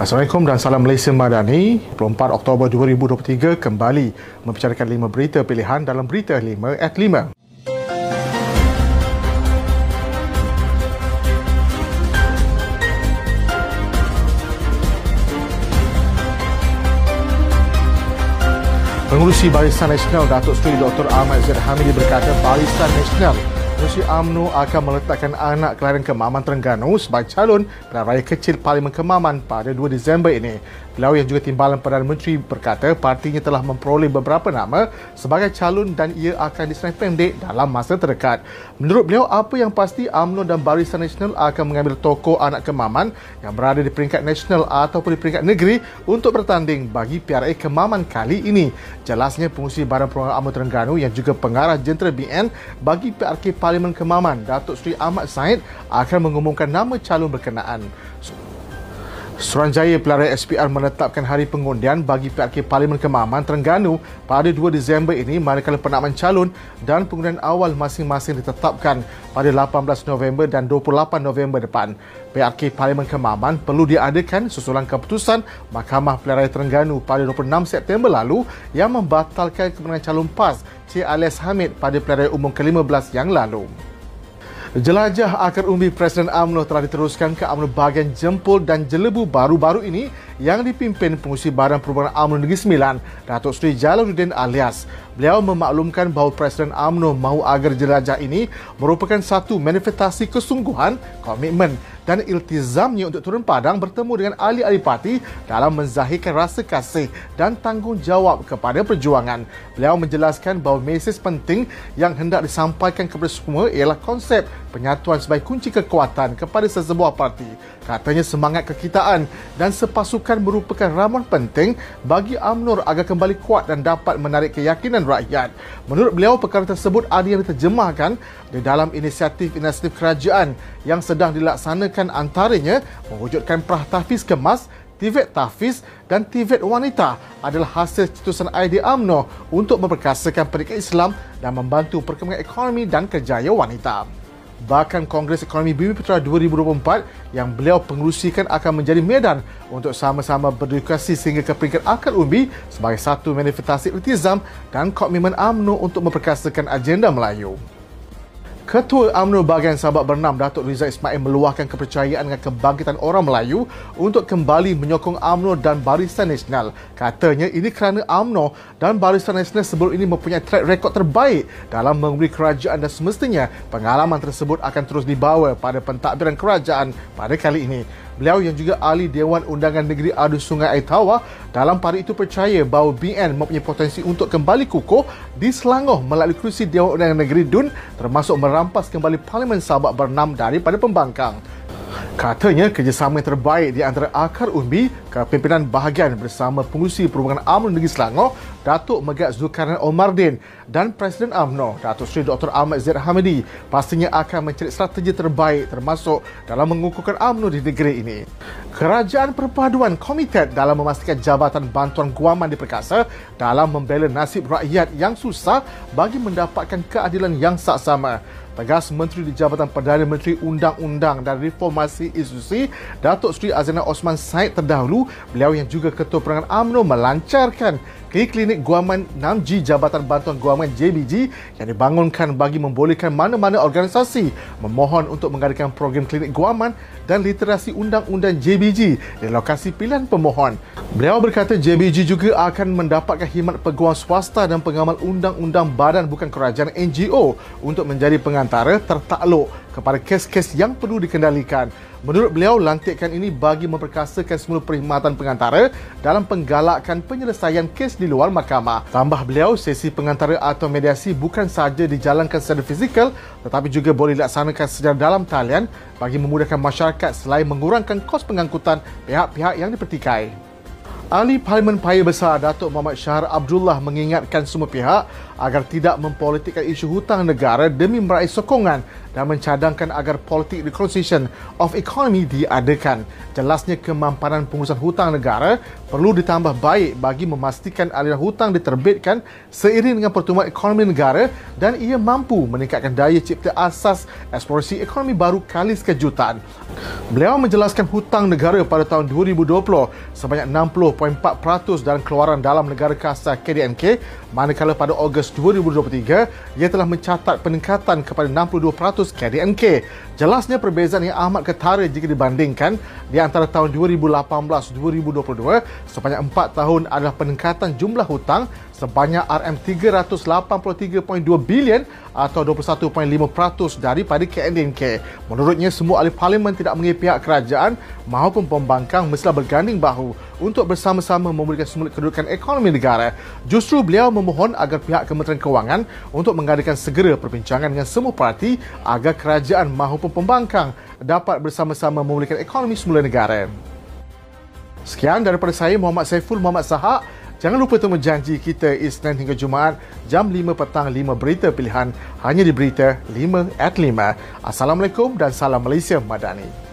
Assalamualaikum dan salam Malaysia Madani. 24 Oktober 2023 kembali membicarakan lima berita pilihan dalam Berita 5 at 5. Pengurusi Barisan Nasional Datuk Seri Dr. Ahmad Zaid Hamidi berkata Barisan Nasional Pengurusi UMNO akan meletakkan anak kelahiran Kemaman Terengganu sebagai calon pilihan raya kecil Parlimen Kemaman pada 2 Disember ini. Beliau yang juga timbalan Perdana Menteri berkata partinya telah memperoleh beberapa nama sebagai calon dan ia akan diserang pendek dalam masa terdekat. Menurut beliau, apa yang pasti UMNO dan Barisan Nasional akan mengambil tokoh anak Kemaman yang berada di peringkat nasional ataupun di peringkat negeri untuk bertanding bagi PRA Kemaman kali ini. Jelasnya pengurusi Badan Perumahan UMNO Terengganu yang juga pengarah jentera BN bagi PRK Parlimen Parlimen Kemaman, Datuk Seri Ahmad Said akan mengumumkan nama calon berkenaan. Suruhanjaya Pelarian SPR menetapkan hari pengundian bagi PRK Parlimen Kemaman Terengganu pada 2 Disember ini manakala penamaan calon dan pengundian awal masing-masing ditetapkan pada 18 November dan 28 November depan. PRK Parlimen Kemaman perlu diadakan susulan keputusan Mahkamah Pelarian Terengganu pada 26 September lalu yang membatalkan kemenangan calon PAS Cik Alias Hamid pada Pilihan Umum ke-15 yang lalu. Jelajah akar umbi Presiden AMNO telah diteruskan ke AMNO bahagian Jempol dan Jelebu baru-baru ini yang dipimpin pengurusi Badan Perubahan UMNO Negeri Sembilan, Datuk Seri Jalaluddin alias. Beliau memaklumkan bahawa Presiden AMNO mahu agar jelajah ini merupakan satu manifestasi kesungguhan, komitmen dan iltizamnya untuk turun padang bertemu dengan ahli-ahli parti dalam menzahirkan rasa kasih dan tanggungjawab kepada perjuangan. Beliau menjelaskan bahawa mesej penting yang hendak disampaikan kepada semua ialah konsep penyatuan sebagai kunci kekuatan kepada sesebuah parti. Katanya semangat kekitaan dan sepasukan merupakan ramuan penting bagi UMNO agar kembali kuat dan dapat menarik keyakinan rakyat. Menurut beliau, perkara tersebut ada yang diterjemahkan di dalam inisiatif-inisiatif kerajaan yang sedang dilaksanakan antaranya mewujudkan prah tahfiz kemas, tivet tahfiz dan tivet wanita adalah hasil cetusan idea UMNO untuk memperkasakan pendidikan Islam dan membantu perkembangan ekonomi dan kerjaya wanita. Bahkan Kongres Ekonomi Bumi Putra 2024 yang beliau pengurusikan akan menjadi medan untuk sama-sama berdedikasi sehingga ke peringkat akar umbi sebagai satu manifestasi iltizam dan komitmen UMNO untuk memperkasakan agenda Melayu. Ketua UMNO bahagian Sabak Bernam Datuk Riza Ismail meluahkan kepercayaan dengan kebangkitan orang Melayu untuk kembali menyokong UMNO dan Barisan Nasional. Katanya ini kerana UMNO dan Barisan Nasional sebelum ini mempunyai track record terbaik dalam memberi kerajaan dan semestinya pengalaman tersebut akan terus dibawa pada pentadbiran kerajaan pada kali ini. Beliau yang juga ahli Dewan Undangan Negeri Adu Sungai Aitawa dalam pada itu percaya bahawa BN mempunyai potensi untuk kembali kukuh di Selangor melalui kerusi Dewan Undangan Negeri DUN termasuk merampas kembali Parlimen Sabak Bernam daripada pembangkang. Katanya kerjasama yang terbaik di antara akar umbi kepimpinan bahagian bersama pengurusi perhubungan UMNO Negeri Selangor Datuk Megat Zulkarnain Omardin dan Presiden UMNO Datuk Seri Dr. Ahmad Zaid Hamidi pastinya akan mencari strategi terbaik termasuk dalam mengukuhkan UMNO di negeri ini. Kerajaan perpaduan komited dalam memastikan jabatan bantuan guaman diperkasa dalam membela nasib rakyat yang susah bagi mendapatkan keadilan yang saksama tegas Menteri di Jabatan Perdana Menteri Undang-Undang dan Reformasi Institusi Datuk Seri Azana Osman Said terdahulu beliau yang juga Ketua Perangan UMNO melancarkan klinik guaman 6G Jabatan Bantuan Guaman JBG yang dibangunkan bagi membolehkan mana-mana organisasi memohon untuk mengadakan program klinik guaman dan literasi undang-undang JBG di lokasi pilihan pemohon. Beliau berkata JBG juga akan mendapatkan khidmat peguam swasta dan pengamal undang-undang badan bukan kerajaan NGO untuk menjadi pengantara tertakluk kepada kes-kes yang perlu dikendalikan. Menurut beliau, lantikan ini bagi memperkasakan semula perkhidmatan pengantara dalam penggalakkan penyelesaian kes di luar mahkamah. Tambah beliau, sesi pengantara atau mediasi bukan sahaja dijalankan secara fizikal tetapi juga boleh dilaksanakan secara dalam talian bagi memudahkan masyarakat selain mengurangkan kos pengangkutan pihak-pihak yang dipertikai. Ahli Parlimen Paya Besar Datuk Muhammad Syahar Abdullah mengingatkan semua pihak agar tidak mempolitikkan isu hutang negara demi meraih sokongan dan mencadangkan agar politik reconciliation of economy diadakan. Jelasnya kemampanan pengurusan hutang negara perlu ditambah baik bagi memastikan aliran hutang diterbitkan seiring dengan pertumbuhan ekonomi negara dan ia mampu meningkatkan daya cipta asas eksplorasi ekonomi baru kali sekejutan. Beliau menjelaskan hutang negara pada tahun 2020 sebanyak 60.4% dalam keluaran dalam negara kasar KDNK manakala pada Ogos 2023 ia telah mencatat peningkatan kepada 62% KDNK. Jelasnya perbezaan yang amat ketara jika dibandingkan di antara tahun 2018-2022 sebanyak 4 tahun adalah peningkatan jumlah hutang sebanyak RM383.2 bilion atau 21.5% daripada KNDNK. Menurutnya, semua ahli parlimen tidak mengira pihak kerajaan maupun pembangkang mestilah berganding bahu untuk bersama-sama memulihkan semula kedudukan ekonomi negara. Justru beliau memohon agar pihak Kementerian Kewangan untuk mengadakan segera perbincangan dengan semua parti agar kerajaan maupun pembangkang dapat bersama-sama memulihkan ekonomi semula negara. Sekian daripada saya Muhammad Saiful Muhammad Sahak Jangan lupa temu janji kita Isnin hingga Jumaat jam 5 petang 5 berita pilihan hanya di berita 5 at 5. Assalamualaikum dan salam Malaysia Madani.